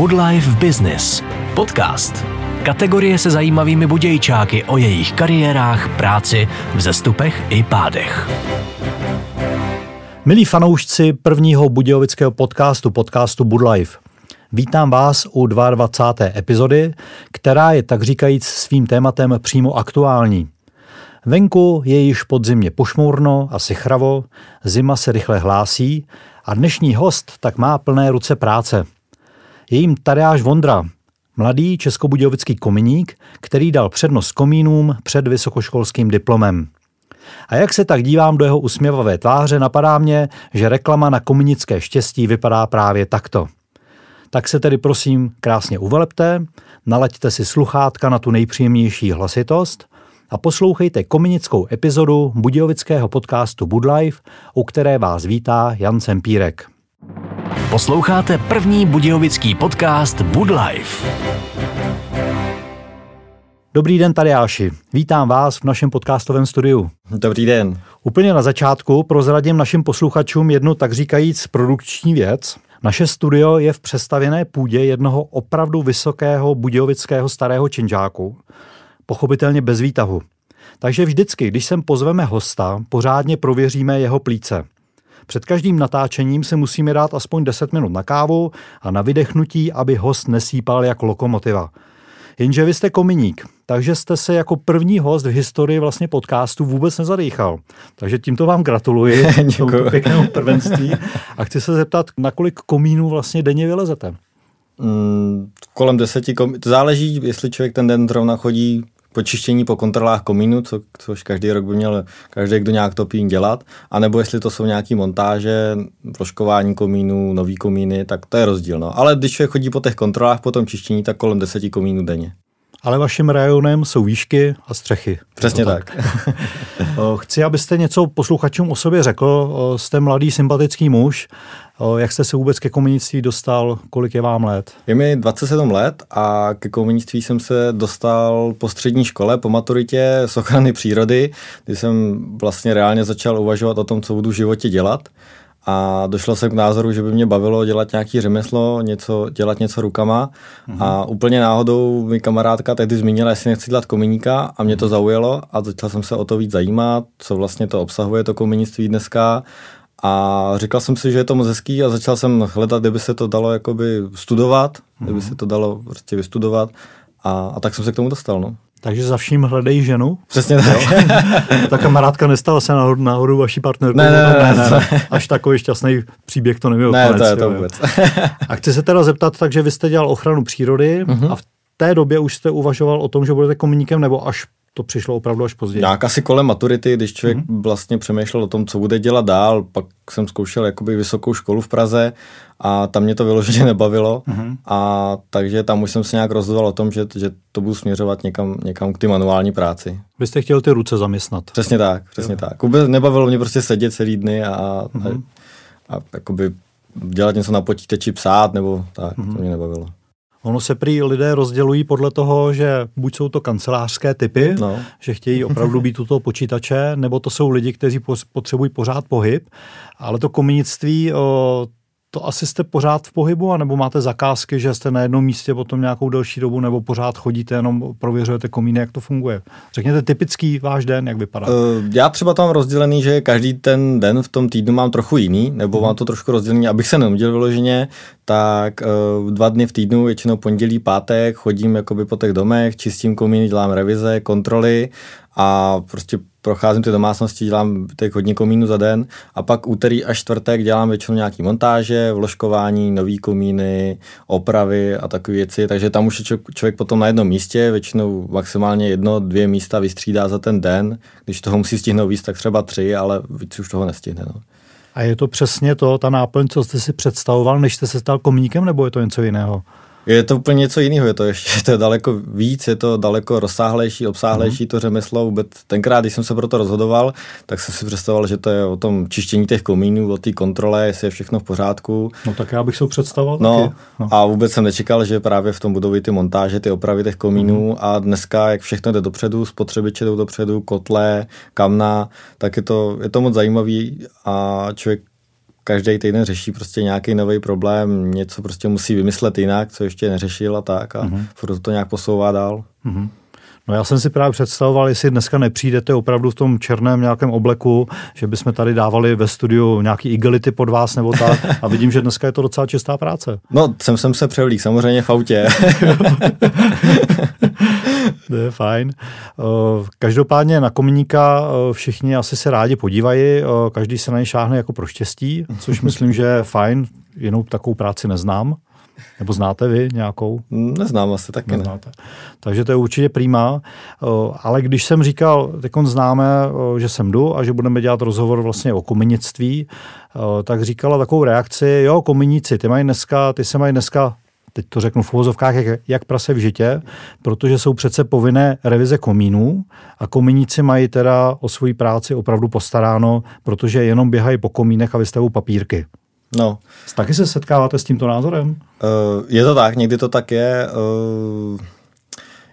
Wood Life Business. Podcast. Kategorie se zajímavými budějčáky o jejich kariérách, práci, vzestupech i pádech. Milí fanoušci prvního budějovického podcastu, podcastu Wood Life. Vítám vás u 22. epizody, která je tak říkajíc svým tématem přímo aktuální. Venku je již podzimně pošmourno a sichravo, zima se rychle hlásí a dnešní host tak má plné ruce práce. Je jim Tadeáš Vondra, mladý českobudějovický kominík, který dal přednost komínům před vysokoškolským diplomem. A jak se tak dívám do jeho usměvavé tváře, napadá mě, že reklama na kominické štěstí vypadá právě takto. Tak se tedy prosím krásně uvelepte, nalaďte si sluchátka na tu nejpříjemnější hlasitost a poslouchejte kominickou epizodu budějovického podcastu Budlife, u které vás vítá Jan Sempírek. Posloucháte první budějovický podcast Budlife. Dobrý den, Tadeáši. Vítám vás v našem podcastovém studiu. Dobrý den. Úplně na začátku prozradím našim posluchačům jednu tak říkajíc produkční věc. Naše studio je v přestavěné půdě jednoho opravdu vysokého budějovického starého činžáku, pochopitelně bez výtahu. Takže vždycky, když sem pozveme hosta, pořádně prověříme jeho plíce. Před každým natáčením se musíme dát aspoň 10 minut na kávu a na vydechnutí, aby host nesýpal jako lokomotiva. Jenže vy jste kominík, takže jste se jako první host v historii vlastně podcastu vůbec nezadýchal. Takže tímto vám gratuluji k pěknému prvenství a chci se zeptat, na kolik komínů vlastně denně vylezete? Mm, kolem deseti komínů. To záleží, jestli člověk ten den zrovna chodí počištění po kontrolách komínu, co, což každý rok by měl každý, kdo nějak topí dělat, anebo jestli to jsou nějaké montáže, vložkování komínů, nový komíny, tak to je rozdíl. No. Ale když člověk chodí po těch kontrolách, po tom čištění, tak kolem deseti komínů denně. Ale vaším rajonem jsou výšky a střechy. Přesně tak. tak. Chci, abyste něco posluchačům o sobě řekl. Jste mladý, sympatický muž. Jak jste se vůbec ke komunictví dostal? Kolik je vám let? Je mi 27 let a ke komunictví jsem se dostal po střední škole, po maturitě z ochrany přírody, kdy jsem vlastně reálně začal uvažovat o tom, co budu v životě dělat a došel jsem k názoru, že by mě bavilo dělat nějaký řemeslo, něco, dělat něco rukama mm-hmm. a úplně náhodou mi kamarádka tehdy zmínila, jestli nechci dělat kominíka a mě to zaujalo a začal jsem se o to víc zajímat, co vlastně to obsahuje to kominictví dneska a říkal jsem si, že je to moc hezký a začal jsem hledat, kde by se to dalo jakoby studovat, mm-hmm. kde by se to dalo prostě vystudovat a, a tak jsem se k tomu dostal. No. Takže za vším hledej ženu? Přesně tak. Ta kamarádka nestala se náhodou, náhodou vaší partnerkou? Ne, ne, ne, ne, ne. Až takový šťastný příběh to nebyl. Ne, konec, to je to vůbec. a chci se teda zeptat, takže vy jste dělal ochranu přírody mm-hmm. a v té době už jste uvažoval o tom, že budete komuníkem, nebo až to přišlo opravdu až později. Nějak asi kolem maturity, když člověk mm-hmm. vlastně přemýšlel o tom, co bude dělat dál, pak jsem zkoušel jakoby vysokou školu v Praze a tam mě to vyloženě nebavilo mm-hmm. a takže tam už jsem se nějak rozhodoval o tom, že, že to budu směřovat někam, někam k ty manuální práci. Vy jste chtěl ty ruce zaměstnat. Přesně tak, přesně jo. tak. Vůbec nebavilo mě prostě sedět celý dny a, mm-hmm. a, a jakoby dělat něco na počítači, psát nebo tak, mm-hmm. to mhm. mě nebavilo. Ono se prý lidé rozdělují podle toho, že buď jsou to kancelářské typy, no. že chtějí opravdu být u toho počítače, nebo to jsou lidi, kteří potřebují pořád pohyb, ale to komunictví, to asi jste pořád v pohybu, anebo máte zakázky, že jste na jednom místě potom nějakou delší dobu, nebo pořád chodíte, jenom prověřujete komíny, jak to funguje. Řekněte typický váš den, jak vypadá. Uh, já třeba tam rozdělený, že každý ten den v tom týdnu mám trochu jiný, nebo hmm. mám to trošku rozdělený, abych se neudělal vyloženě, tak uh, dva dny v týdnu, většinou pondělí, pátek, chodím jakoby po těch domech, čistím komíny, dělám revize, kontroly a prostě procházím ty domácnosti, dělám těch hodně komínů za den a pak úterý až čtvrtek dělám většinou nějaký montáže, vložkování, nový komíny, opravy a takové věci, takže tam už je člověk potom na jednom místě, většinou maximálně jedno, dvě místa vystřídá za ten den, když toho musí stihnout víc, tak třeba tři, ale víc už toho nestihne. No. A je to přesně to, ta náplň, co jste si představoval, než jste se stal komíníkem, nebo je to něco jiného? Je to úplně něco jiného, je to ještě to je daleko víc, je to daleko rozsáhlejší, obsáhlejší mm. to řemeslo. Vůbec tenkrát, když jsem se pro to rozhodoval, tak jsem si představoval, že to je o tom čištění těch komínů, o té kontrole, jestli je všechno v pořádku. No tak já bych se představoval no, taky. No. A vůbec jsem nečekal, že právě v tom budou ty montáže, ty opravy těch komínů mm. a dneska, jak všechno jde dopředu, spotřebiče jdou dopředu, kotle, kamna, tak je to, je to moc zajímavý a člověk každý týden řeší prostě nějaký nový problém, něco prostě musí vymyslet jinak, co ještě neřešil a tak a mm-hmm. furt to nějak posouvá dál. Mm-hmm. No já jsem si právě představoval, jestli dneska nepřijdete opravdu v tom černém nějakém obleku, že bychom tady dávali ve studiu nějaký igelity pod vás nebo tak. A vidím, že dneska je to docela čistá práce. No, jsem jsem se převlík, samozřejmě v autě. to je fajn. Eh, každopádně na komíníka eh, všichni asi se rádi podívají, eh, každý se na ně šáhne jako pro štěstí, což myslím, že je fajn, jinou takovou práci neznám. Nebo znáte vy nějakou? Neznám asi taky Neznáte. ne. Takže to je určitě prýma. Ale když jsem říkal, teď známe, že jsem jdu a že budeme dělat rozhovor vlastně o kominictví, tak říkala takovou reakci, jo, kominici, ty mají dneska, ty se mají dneska teď to řeknu v uvozovkách, jak, jak prase v žitě, protože jsou přece povinné revize komínů a komíníci mají teda o svoji práci opravdu postaráno, protože jenom běhají po komínech a vystavují papírky. No. Taky se setkáváte s tímto názorem? Uh, je to tak, někdy to tak je. Uh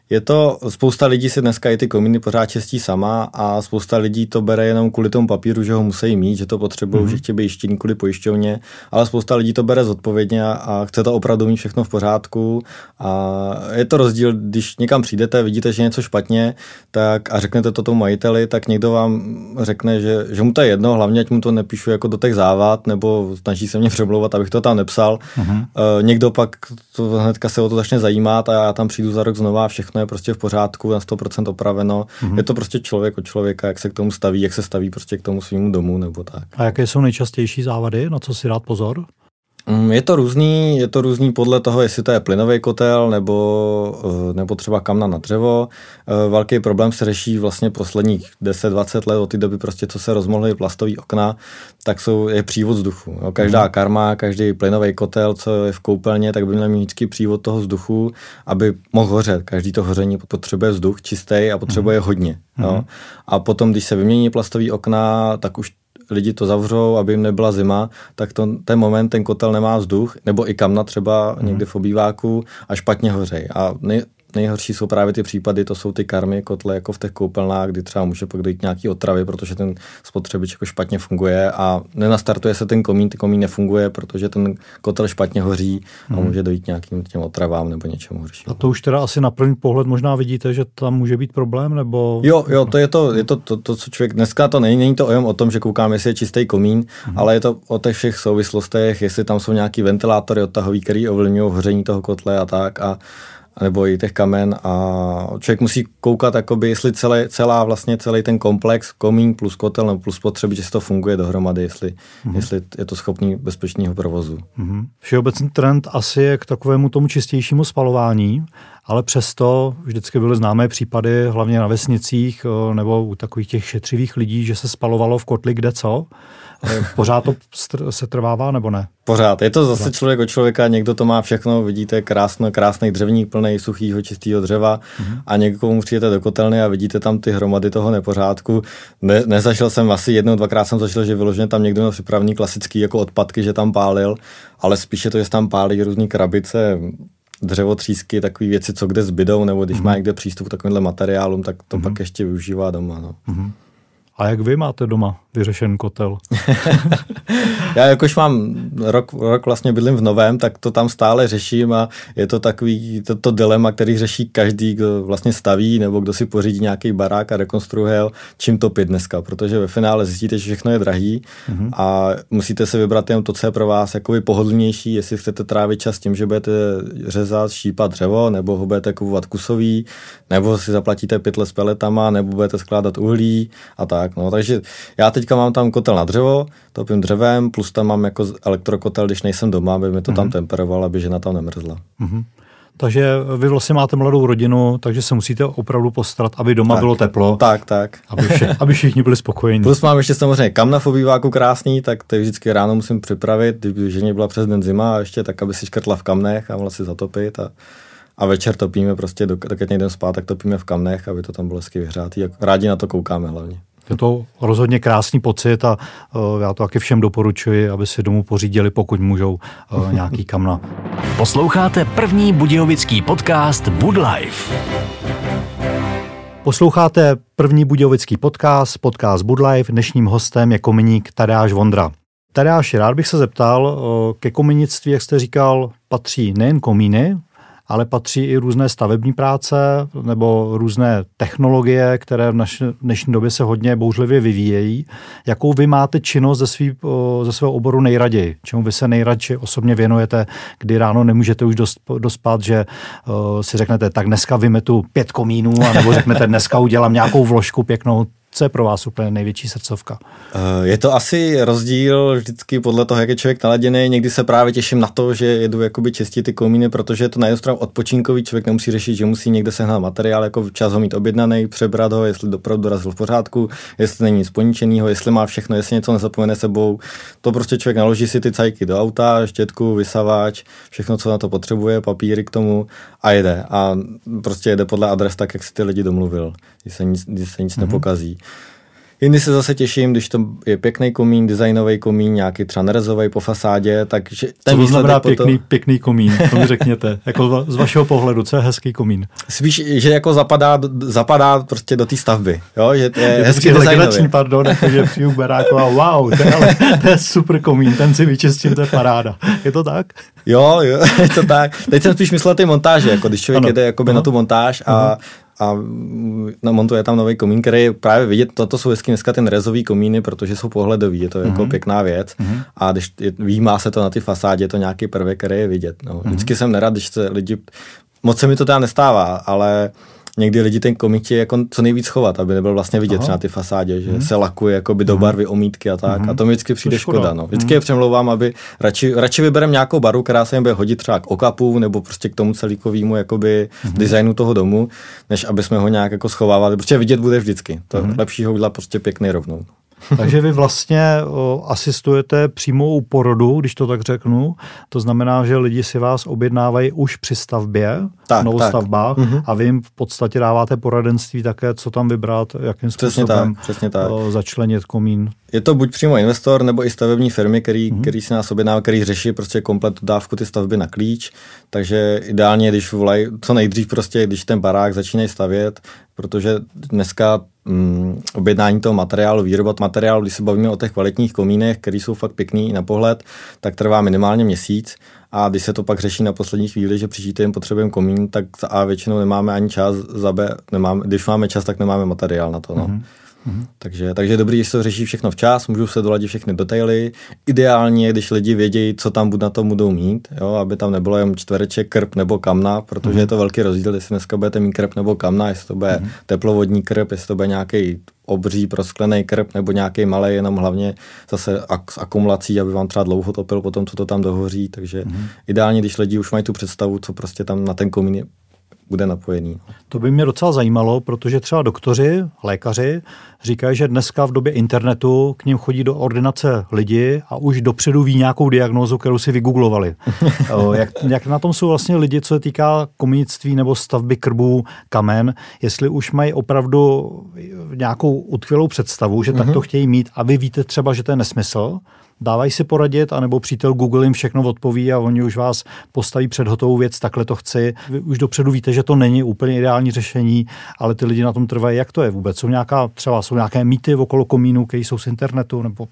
je to, spousta lidí si dneska i ty komíny pořád čistí sama a spousta lidí to bere jenom kvůli tomu papíru, že ho musí mít, že to potřebují, mm-hmm. že chtějí být štění kvůli pojišťovně, ale spousta lidí to bere zodpovědně a, a chce to opravdu mít všechno v pořádku a je to rozdíl, když někam přijdete, vidíte, že je něco špatně, tak a řeknete to tomu majiteli, tak někdo vám řekne, že, že mu to je jedno, hlavně ať mu to nepíšu jako do těch závad, nebo snaží se mě přemlouvat, abych to tam nepsal. Mm-hmm. Někdo pak to hnedka se o to začne zajímat a já tam přijdu za rok znova a všechno všechno je prostě v pořádku, na 100% opraveno. Mm-hmm. Je to prostě člověk od člověka, jak se k tomu staví, jak se staví prostě k tomu svýmu domu nebo tak. A jaké jsou nejčastější závady, na co si dát pozor? Mm, je to různý, je to různý podle toho, jestli to je plynový kotel nebo, eh, nebo třeba kamna na dřevo. Eh, velký problém se řeší vlastně posledních 10-20 let od té doby prostě, co se rozmohly plastový okna, tak jsou, je přívod vzduchu. Jo. Každá hmm. karma, každý plynový kotel, co je v koupelně, tak by měl mít vždycky přívod toho vzduchu, aby mohl hořet. Každý to hoření potřebuje vzduch čistý a potřebuje hmm. hodně. Jo. Hmm. A potom, když se vymění plastový okna, tak už lidi to zavřou, aby jim nebyla zima, tak to, ten moment ten kotel nemá vzduch, nebo i kamna třeba hmm. někdy v obýváku a špatně hořej. A nej, nejhorší jsou právě ty případy, to jsou ty karmy, kotle jako v těch koupelnách, kdy třeba může pak dojít nějaký otravy, protože ten spotřebič jako špatně funguje a nenastartuje se ten komín, ten komín nefunguje, protože ten kotel špatně hoří a hmm. může dojít nějakým těm otravám nebo něčemu horšímu. A to už teda asi na první pohled možná vidíte, že tam může být problém, nebo... Jo, jo, to je to, je to, to, to co člověk, dneska to není, není to o tom, že koukáme, jestli je čistý komín, hmm. ale je to o těch všech souvislostech, jestli tam jsou nějaký ventilátory odtahový, který ovlivňují hoření toho kotle a tak a nebo i těch kamen a člověk musí koukat, jakoby, jestli celé, celá vlastně celý ten komplex, komín plus kotel nebo plus potřeby, jestli to funguje dohromady, jestli, mm-hmm. jestli je to schopný bezpečného provozu. Mm-hmm. Všeobecný trend asi je k takovému tomu čistějšímu spalování, ale přesto vždycky byly známé případy, hlavně na vesnicích nebo u takových těch šetřivých lidí, že se spalovalo v kotli kde co. Pořád to se trvává nebo ne? Pořád. Je to zase člověk od člověka, někdo to má všechno, vidíte krásno, krásný dřevník plný suchýho, čistého dřeva mm-hmm. a někomu přijete do kotelny a vidíte tam ty hromady toho nepořádku. Ne, nezažil jsem asi jednou, dvakrát jsem zažil, že vyloženě tam někdo měl připravený klasický jako odpadky, že tam pálil, ale spíše to, že tam pálí různé krabice, dřevotřísky, takové věci, co kde zbydou, nebo když mm-hmm. má někde přístup k takovýmhle materiálům, tak to mm-hmm. pak ještě využívá doma. No. Mm-hmm. A jak vy máte doma vyřešen kotel? Já jakož mám rok, rok vlastně bydlím v novém, tak to tam stále řeším a je to takový to, to dilema, který řeší každý, kdo vlastně staví nebo kdo si pořídí nějaký barák a rekonstruuje čím topit dneska, protože ve finále zjistíte, že všechno je drahý mm-hmm. a musíte si vybrat jen to, co je pro vás jakoby pohodlnější, jestli chcete trávit čas tím, že budete řezat, šípat dřevo, nebo ho budete kupovat kusový, nebo si zaplatíte pytle s peletama, nebo budete skládat uhlí a tak. No. Takže já teďka mám tam kotel na dřevo, topím dřevem, plus tam mám jako elektrokotel, když nejsem doma, aby mi to mm-hmm. tam mhm. temperoval, aby žena tam nemrzla. Mm-hmm. Takže vy vlastně máte mladou rodinu, takže se musíte opravdu postarat, aby doma tak, bylo teplo. Tak, tak. Aby, vše, aby všichni byli spokojení. Plus mám ještě samozřejmě kamna v obýváku krásný, tak to vždycky ráno musím připravit, kdyby ženě byla přes den zima a ještě tak, aby si škrtla v kamnech a mohla si zatopit. A, a večer topíme prostě, dokud nejdem spát, tak topíme v kamnech, aby to tam bylo hezky vyhřátý. Rádi na to koukáme hlavně. Je to rozhodně krásný pocit a uh, já to taky všem doporučuji, aby si domů pořídili, pokud můžou, uh, nějaký kamna. Posloucháte první budějovický podcast Bud Life. Posloucháte první budějovický podcast, podcast Bud Life. Dnešním hostem je kominík Tadeáš Vondra. Tadeáši, rád bych se zeptal, ke kominictví, jak jste říkal, patří nejen komíny, ale patří i různé stavební práce nebo různé technologie, které v naši, dnešní době se hodně bouřlivě vyvíjejí. Jakou vy máte činnost ze, svý, ze svého oboru nejraději? Čemu vy se nejradši osobně věnujete, kdy ráno nemůžete už dospat, že uh, si řeknete, tak dneska vymetu pět komínů, anebo řeknete, dneska udělám nějakou vložku pěknou, co je pro vás úplně největší srdcovka? Eh, je to asi rozdíl vždycky podle toho, jak je člověk naladěný. Někdy se právě těším na to, že jedu jakoby čistit ty komíny, protože je to na jednu stranu odpočinkový, člověk nemusí řešit, že musí někde sehnat materiál, jako včas ho mít objednaný, přebrat ho, jestli dopravdu dorazil v pořádku, jestli není nic poničeného, jestli má všechno, jestli něco nezapomene sebou. To prostě člověk naloží si ty cajky do auta, štětku, vysavač, všechno, co na to potřebuje, papíry k tomu a jede. A prostě jede podle adres tak, jak si ty lidi domluvil, když se nic, když se nic mm-hmm. nepokazí. Jindy se zase těším, když to je pěkný komín, designový komín, nějaký třeba nerezový po fasádě, takže ten Co to znamená potom... pěkný, pěkný komín, to mi řekněte, jako z vašeho pohledu, co je hezký komín? Spíš, že jako zapadá, zapadá prostě do té stavby, jo? že to je, je hezký designový. pardon, jako že přijdu baráku a wow, to je, ale, to je super komín, ten si vyčistím, to je paráda. Je to tak? Jo, jo, je to tak. Teď jsem spíš myslel ty montáže, jako když člověk ano. jede jakoby na tu montáž a, uh-huh a no, montuje tam nový komín, který je právě vidět, toto jsou hezky dneska ten rezový komíny, protože jsou pohledový, je to mm-hmm. jako mhm. pěkná věc mm-hmm. a když je, výjímá se to na ty fasádě, je to nějaký prvek, který je vidět. No. Mm-hmm. Vždycky jsem nerad, když se lidi, moc se mi to teda nestává, ale někdy lidi ten komik je jako co nejvíc chovat, aby nebyl vlastně vidět třeba na ty fasádě, že hmm. se lakuje jakoby do mhm. barvy omítky a tak. Hmm. A to mi vždycky přijde škoda. škoda. No. Vždycky hmm. je přemlouvám, aby radši, radši vybereme nějakou baru, která se jim bude hodit třeba k okapu nebo prostě k tomu celíkovému jakoby hmm. designu toho domu, než aby jsme ho nějak jako schovávali. Protože vidět bude vždycky. To hmm. lepší ho udělat prostě pěkný rovnou. Takže vy vlastně o, asistujete přímo u porodu, když to tak řeknu. To znamená, že lidi si vás objednávají už při stavbě, tak, novostavbách mm-hmm. a vy jim v podstatě dáváte poradenství také, co tam vybrat, jakým přesně způsobem tak, přesně tak. O, začlenit komín. Je to buď přímo investor, nebo i stavební firmy, který, mm-hmm. který si nás objednávají, který řeší prostě komplet dávku ty stavby na klíč. Takže ideálně, když volají co nejdřív prostě, když ten barák začínají stavět, protože dneska mm, objednání toho materiálu, výroba materiálu, když se bavíme o těch kvalitních komínech, které jsou fakt pěkný na pohled, tak trvá minimálně měsíc. A když se to pak řeší na poslední chvíli, že příští týden potřebujeme komín, tak a většinou nemáme ani čas, za B, nemáme, když máme čas, tak nemáme materiál na to. No. Mm-hmm. Mm-hmm. Takže, takže je dobrý, když se to řeší všechno včas, můžu se doladit všechny detaily. Ideálně, když lidi vědějí, co tam na tom budou mít, jo, aby tam nebylo jen čtvereček, krp nebo kamna, protože mm-hmm. je to velký rozdíl, jestli dneska budete mít krp nebo kamna, jestli to bude mm-hmm. teplovodní krp, jestli to bude nějaký obří prosklený krp nebo nějaký malý, jenom hlavně zase ak- s akumulací, aby vám třeba dlouho topil potom, co to tam dohoří. Takže mm-hmm. ideálně, když lidi už mají tu představu, co prostě tam na ten komín bude napojený. To by mě docela zajímalo, protože třeba doktoři, lékaři říkají, že dneska v době internetu k ním chodí do ordinace lidi a už dopředu ví nějakou diagnózu, kterou si vygooglovali. jak, jak na tom jsou vlastně lidi, co se týká komunictví nebo stavby krbů, kamen, jestli už mají opravdu nějakou utkvělou představu, že uh-huh. tak to mhm. chtějí mít a vy víte třeba, že to je nesmysl, dávají si poradit, anebo přítel Google jim všechno odpoví a oni už vás postaví před hotovou věc, takhle to chci. Vy už dopředu víte, že to není úplně ideální řešení, ale ty lidi na tom trvají. Jak to je vůbec? Jsou nějaká, třeba jsou nějaké mýty okolo komínů, které jsou z internetu, nebo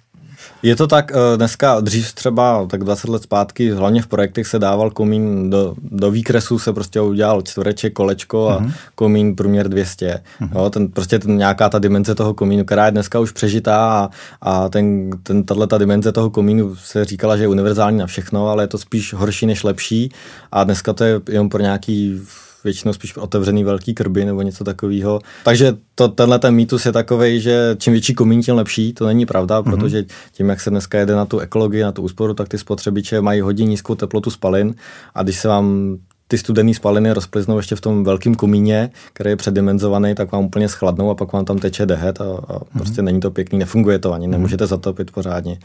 je to tak, eh, dneska dřív třeba tak 20 let zpátky, hlavně v projektech se dával komín do, do výkresu, se prostě udělal čtvereček, kolečko a uh-huh. komín průměr 200. Uh-huh. Jo, ten, prostě ten, nějaká ta dimenze toho komínu, která je dneska už přežitá a, a ten, ten, tato dimenze toho komínu se říkala, že je univerzální na všechno, ale je to spíš horší než lepší a dneska to je jenom pro nějaký většinou spíš otevřený velký krby nebo něco takového. Takže to, tenhle ten mýtus je takový, že čím větší komín, tím lepší. To není pravda, mm-hmm. protože tím, jak se dneska jede na tu ekologii, na tu úsporu, tak ty spotřebiče mají hodně nízkou teplotu spalin a když se vám ty studené spaliny rozpliznou ještě v tom velkém komíně, který je předimenzovaný, tak vám úplně schladnou a pak vám tam teče dehet a, a mm-hmm. prostě není to pěkný, nefunguje to ani, nemůžete zatopit pořádně.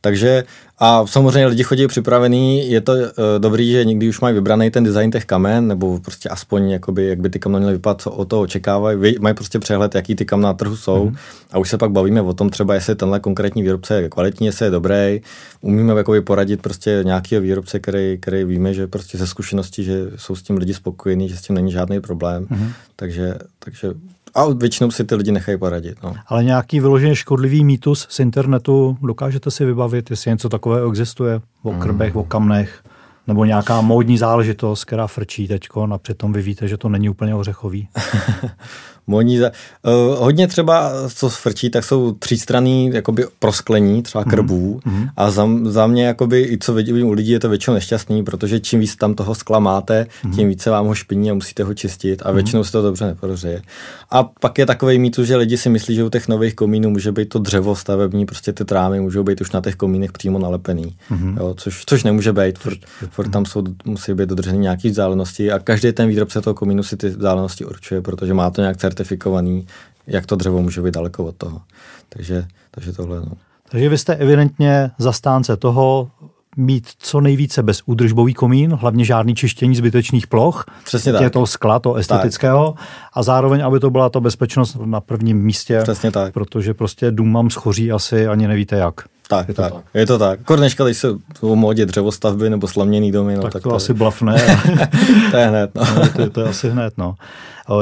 Takže a samozřejmě lidi chodí připravený, je to uh, dobrý, že někdy už mají vybraný ten design těch kamen, nebo prostě aspoň jakoby, jak by ty kameny měly vypadat, co o toho očekávají, mají prostě přehled, jaký ty kameny na trhu jsou mm. a už se pak bavíme o tom třeba, jestli tenhle konkrétní výrobce je kvalitní, jestli je dobrý, umíme jakoby poradit prostě nějakého výrobce, který, který víme, že prostě ze zkušenosti, že jsou s tím lidi spokojení, že s tím není žádný problém, mm. takže takže a většinou si ty lidi nechají poradit. No. Ale nějaký vyloženě škodlivý mýtus z internetu dokážete si vybavit, jestli něco takového existuje o krbech, mm. o kamnech? Nebo nějaká módní záležitost, která frčí teď a přitom vy víte, že to není úplně ořechový. Módní za... uh, hodně třeba, co frčí, tak jsou třístranný jakoby prosklení, třeba mhm. krbů. Mm-hmm. A za, za mě, jakoby, i co vidím u lidí, je to většinou nešťastný, protože čím víc tam toho skla máte, mm-hmm. tím více vám ho špiní a musíte ho čistit a mm-hmm. většinou se to dobře neprořeje. A pak je takový mýtus, že lidi si myslí, že u těch nových komínů může být to dřevo stavební, prostě ty trámy můžou být už na těch komínech přímo nalepený. Mm-hmm. Jo, což, což nemůže být, furt, furt tam jsou, musí být dodrženy nějaké vzdálenosti a každý ten výrobce toho komínu si ty vzdálenosti určuje, protože má to nějak certifikovaný, jak to dřevo může být daleko od toho. Takže, takže tohle. No. Takže vy jste evidentně zastánce toho, mít co nejvíce bezúdržbový komín, hlavně žádný čištění zbytečných ploch, Přesně tak. je toho skla, to estetického, tak. a zároveň, aby to byla ta bezpečnost na prvním místě, Přesně tak. protože prostě dům mám schoří asi ani nevíte jak. Tak, je to tak. tak. Je to tak. Korneška, když se o modě dřevostavby nebo slaměný domy, no, tak, tak to, to asi blafne. to je hned, no. no to, to je asi hned, no.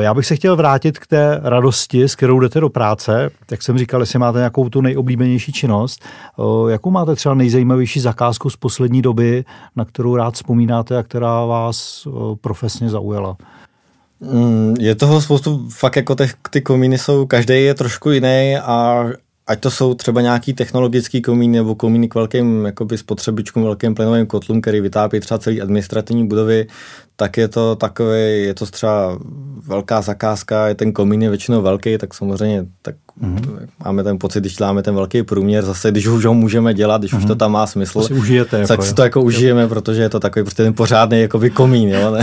Já bych se chtěl vrátit k té radosti, s kterou jdete do práce. Jak jsem říkal, jestli máte nějakou tu nejoblíbenější činnost. Jakou máte třeba nejzajímavější zakázku z poslední doby, na kterou rád vzpomínáte a která vás profesně zaujala? Mm, je toho spoustu, fakt jako těch, ty komíny jsou, každý je trošku jiný a ať to jsou třeba nějaký technologický komín nebo komíny k velkým jakoby spotřebičkům, velkým plynovým kotlům, který vytápí třeba celý administrativní budovy, tak je to takový, je to třeba velká zakázka, je ten komín je většinou velký, tak samozřejmě tak mm-hmm. máme ten pocit, když dáme ten velký průměr, zase když už ho můžeme dělat, když mm-hmm. už to mhm. tam má smysl, to si užijete, tak jako, si to jako jo. užijeme, protože je to takový prostě ten pořádný jakoby komín, jo, ne?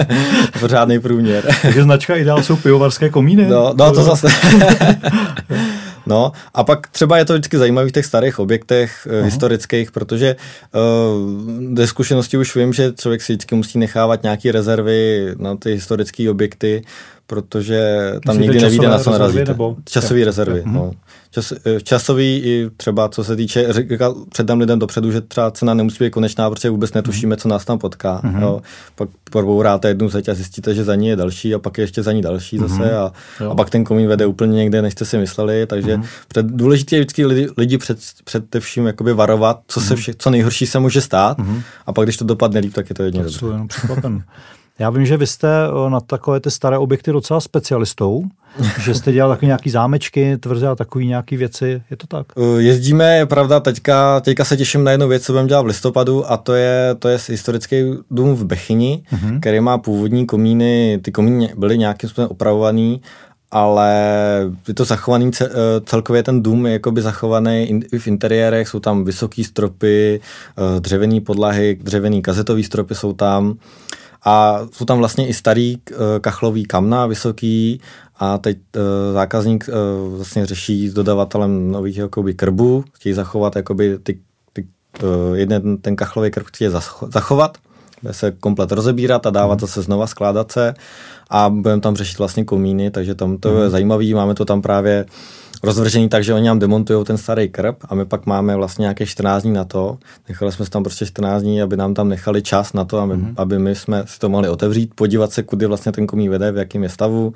pořádný průměr. Takže značka Ideál jsou pivovarské komíny? No, no to zase. No a pak třeba je to vždycky zajímavé v těch starých objektech uh, historických, protože uh, ze zkušenosti už vím, že člověk si vždycky musí nechávat nějaké rezervy na ty historické objekty, protože tam Myslíte nikdy nevíde, na co narazíte. Nebo... Časové rezervy. Mhm. No. Čas, eh, časový i třeba co se týče, říkal, předám lidem dopředu, že třeba cena nemusí být konečná, protože vůbec netušíme, co nás tam potká. Mm-hmm. Jo. Pak probouráte jednu zeď a zjistíte, že za ní je další a pak je ještě za ní další mm-hmm. zase a, a pak ten komín vede úplně někde, než jste si mysleli, takže mm-hmm. před, důležité je vždycky lidi, lidi před, před vším jakoby varovat, co, mm-hmm. se vše, co nejhorší se může stát mm-hmm. a pak když to dopadne líp, tak je to jedně dobře. Já vím, že vy jste eh, na takové ty staré objekty docela specialistou, že jste dělal takové nějaký zámečky, tvrze a takové nějaké věci, je to tak? Eh, jezdíme, je pravda, teďka, teďka se těším na jednu věc, co budeme dělat v listopadu a to je, to je historický dům v Bechyni, uh-huh. který má původní komíny, ty komíny byly nějakým způsobem opravovaný ale je to zachovaný, eh, celkově ten dům je jakoby zachovaný i v interiérech, jsou tam vysoký stropy, dřevěný podlahy, dřevěný kazetový stropy jsou tam. A jsou tam vlastně i starý eh, kachlový kamna vysoký a teď uh, zákazník uh, vlastně řeší s dodavatelem nových jakoby krbů, chtějí zachovat jakoby ty, ty uh, jeden ten kachlový krb chtějí zachovat, bude se komplet rozebírat a dávat mm. zase znova, skládat se a budeme tam řešit vlastně komíny, takže tam to mm. je mhm. zajímavý, máme to tam právě rozvržený tak, že oni nám demontují ten starý krb a my pak máme vlastně nějaké 14 dní na to. Nechali jsme tam prostě 14 dní, aby nám tam nechali čas na to, aby, mm-hmm. aby my jsme si to mohli otevřít, podívat se, kudy vlastně ten komí vede, v jakém je stavu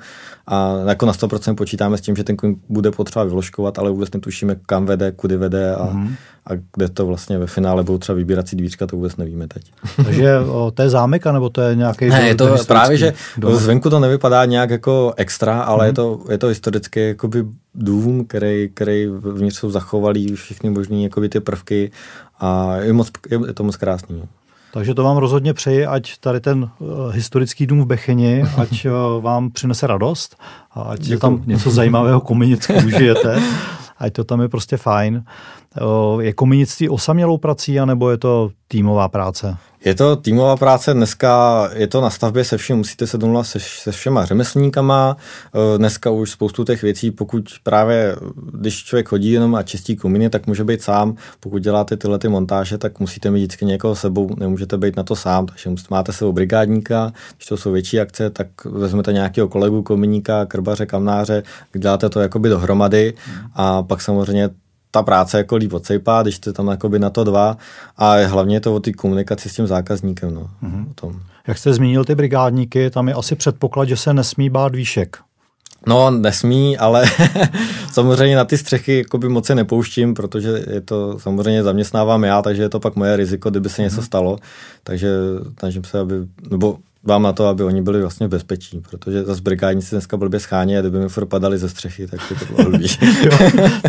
a jako na 100% počítáme s tím, že ten komí bude potřeba vyvložkovat, ale vůbec netušíme, kam vede, kudy vede a, mm-hmm. A kde to vlastně ve finále budou třeba vybírací dvířka, to vůbec nevíme teď. Takže o, to je zámek, nebo to je nějaký... Ne, je to právě, že dom. zvenku to nevypadá nějak jako extra, ale mm-hmm. je, to, je to historicky jakoby dům, který, který vnitř jsou zachovalý všechny možné jakoby ty prvky a je, moc, je to moc krásný. Takže to vám rozhodně přeji, ať tady ten uh, historický dům v Bechyni, ať uh, vám přinese radost a ať Děkuju. tam něco zajímavého kominicky užijete, ať to tam je prostě fajn. Je kominictví osamělou prací, anebo je to týmová práce? Je to týmová práce, dneska je to na stavbě se vším, musíte se domluvat se, se všema řemeslníkama, eh, dneska už spoustu těch věcí, pokud právě, když člověk chodí jenom a čistí kominy, tak může být sám, pokud děláte tyhle ty montáže, tak musíte mít vždycky někoho sebou, nemůžete být na to sám, takže máte sebou brigádníka, když to jsou větší akce, tak vezmete nějakého kolegu, kominíka, krbaře, kamnáře, děláte to jakoby dohromady. A pak samozřejmě ta práce jako líp odsejpá, když jste tam jakoby na to dva a hlavně je to o té komunikaci s tím zákazníkem. No, mm-hmm. o tom. Jak jste zmínil ty brigádníky, tam je asi předpoklad, že se nesmí bát výšek. No, nesmí, ale samozřejmě na ty střechy jakoby moc se nepouštím, protože je to samozřejmě zaměstnávám já, takže je to pak moje riziko, kdyby se něco mhm. stalo. Takže snažím se, aby, nebo vám na to, aby oni byli vlastně v bezpečí, protože zase brigádníci dneska blbě schání a kdyby mi furt padali ze střechy, tak by to bylo blbý.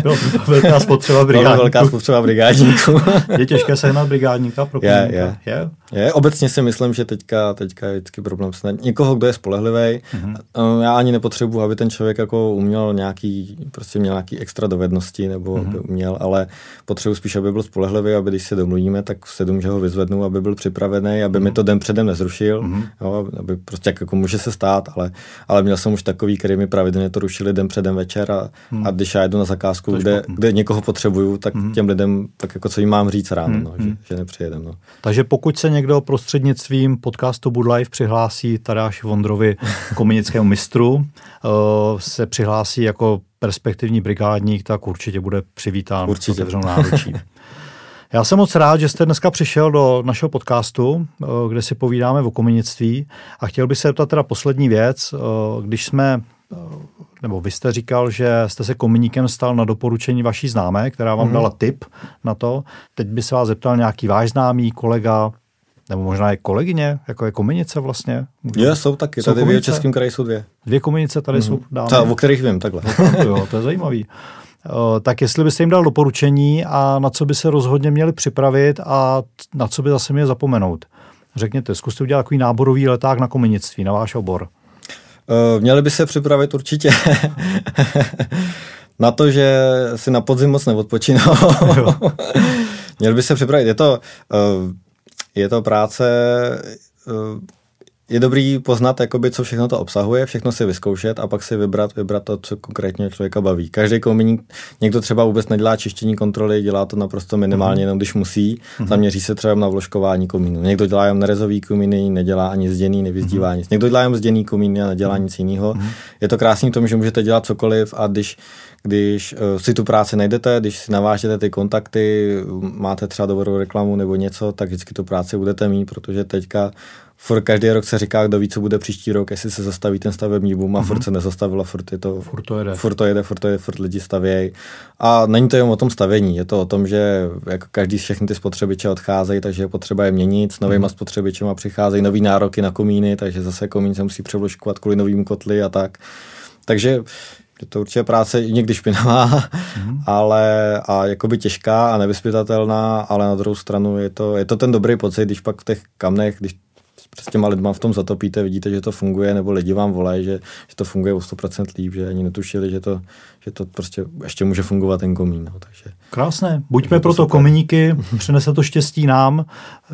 jo, velká spotřeba brigádníků. velká spotřeba brigádníků. je těžké sehnat brigádníka pro je, je, je. Je. Obecně si myslím, že teďka, teďka je vždycky problém snad někoho, kdo je spolehlivý. Mm-hmm. Já ani nepotřebuji, aby ten člověk jako uměl nějaký, prostě měl nějaký extra dovednosti nebo mm-hmm. aby uměl, ale potřebuji spíš, aby byl spolehlivý, aby když se domluvíme, tak v sedm, že ho vyzvednu, aby byl připravený, aby mm-hmm. mi to den předem nezrušil. Mm-hmm jo, aby prostě jako může se stát, ale, ale měl jsem už takový, který mi pravidelně to rušili den předem večer a, hmm. a když já jdu na zakázku, kde, kde někoho potřebuju, tak hmm. těm lidem tak jako co jim mám říct ráno, hmm. no, že, hmm. že nepřijedem. No. Takže pokud se někdo prostřednictvím podcastu Bud Life přihlásí Tadáši Vondrovi, komunickému mistru, uh, se přihlásí jako perspektivní brigádník, tak určitě bude přivítán určitě. otevřenou náručí. Já jsem moc rád, že jste dneska přišel do našeho podcastu, eh, kde si povídáme o komunictví a chtěl bych se zeptat teda poslední věc. Eh, když jsme eh, nebo vy jste říkal, že jste se komuníkem stal na doporučení vaší známé, která vám mm-hmm. dala tip na to. Teď by se vás zeptal nějaký váš známý, kolega, nebo možná i kolegyně, jako je kominice vlastně? Je, jsou taky. Jsou tady v Českém kraji jsou dvě. Dvě kominice tady mm-hmm. jsou dámy. Ta, o kterých vím, takhle. Jo, to je zajímavý. Eh, tak jestli byste jim dal doporučení a na co by se rozhodně měli připravit a na co by zase měli zapomenout. Řekněte, zkuste udělat takový náborový leták na kominictví, na váš obor. Uh, měli by se připravit určitě na to, že si na podzim moc neodpočinou. měli by se připravit. Je to, uh, je to práce je dobrý poznat, jakoby, co všechno to obsahuje, všechno si vyzkoušet a pak si vybrat, vybrat to, co konkrétně člověka baví. Každý kominík, někdo třeba vůbec nedělá čištění kontroly, dělá to naprosto minimálně, mm-hmm. jenom když musí, mm-hmm. zaměří se třeba na vložkování komínu. Někdo dělá jen nerezový komíny, nedělá ani zděný, nevyzdívá mm-hmm. nic. Někdo dělá jen zděný komíny a nedělá nic jiného. Je to krásný v tom, že můžete dělat cokoliv a když když uh, si tu práci najdete, když si navážete ty kontakty, máte třeba dobrou reklamu nebo něco, tak vždycky tu práci budete mít, protože teďka furt každý rok se říká, kdo ví, co bude příští rok, jestli se zastaví ten stavební boom a mm-hmm. furt se nezastavilo, furt, je to, furt to jede. Furt to jede, furt to jede, furt lidi stavějí. A není to jen o tom stavění, je to o tom, že jako každý všechny ty spotřebiče odcházejí, takže je potřeba je měnit, s novýma mm-hmm. spotřebičema přicházejí nový nároky na komíny, takže zase komín se musí převložkovat kvůli novým kotly a tak. Takže je to určitě práce někdy špinavá, mm-hmm. ale a jakoby těžká a nevyspytatelná, ale na druhou stranu je to, je to ten dobrý pocit, když pak v těch kamnech, když s těma lidma v tom zatopíte, vidíte, že to funguje, nebo lidi vám volají, že, že to funguje o 100% líp, že ani netušili, že to, že to prostě ještě může fungovat ten komín. No, takže, Krásné. Buďme proto super. kominíky, přinese to štěstí nám,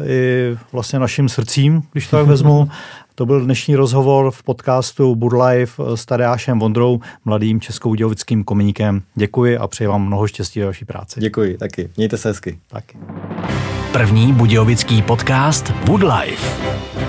i vlastně našim srdcím, když to tak vezmu. To byl dnešní rozhovor v podcastu Bud Life s Tadeášem Vondrou, mladým českoudějovickým kominíkem. Děkuji a přeji vám mnoho štěstí ve vaší práci. Děkuji, taky. Mějte se hezky. Taky. První budějovický podcast Wood Life.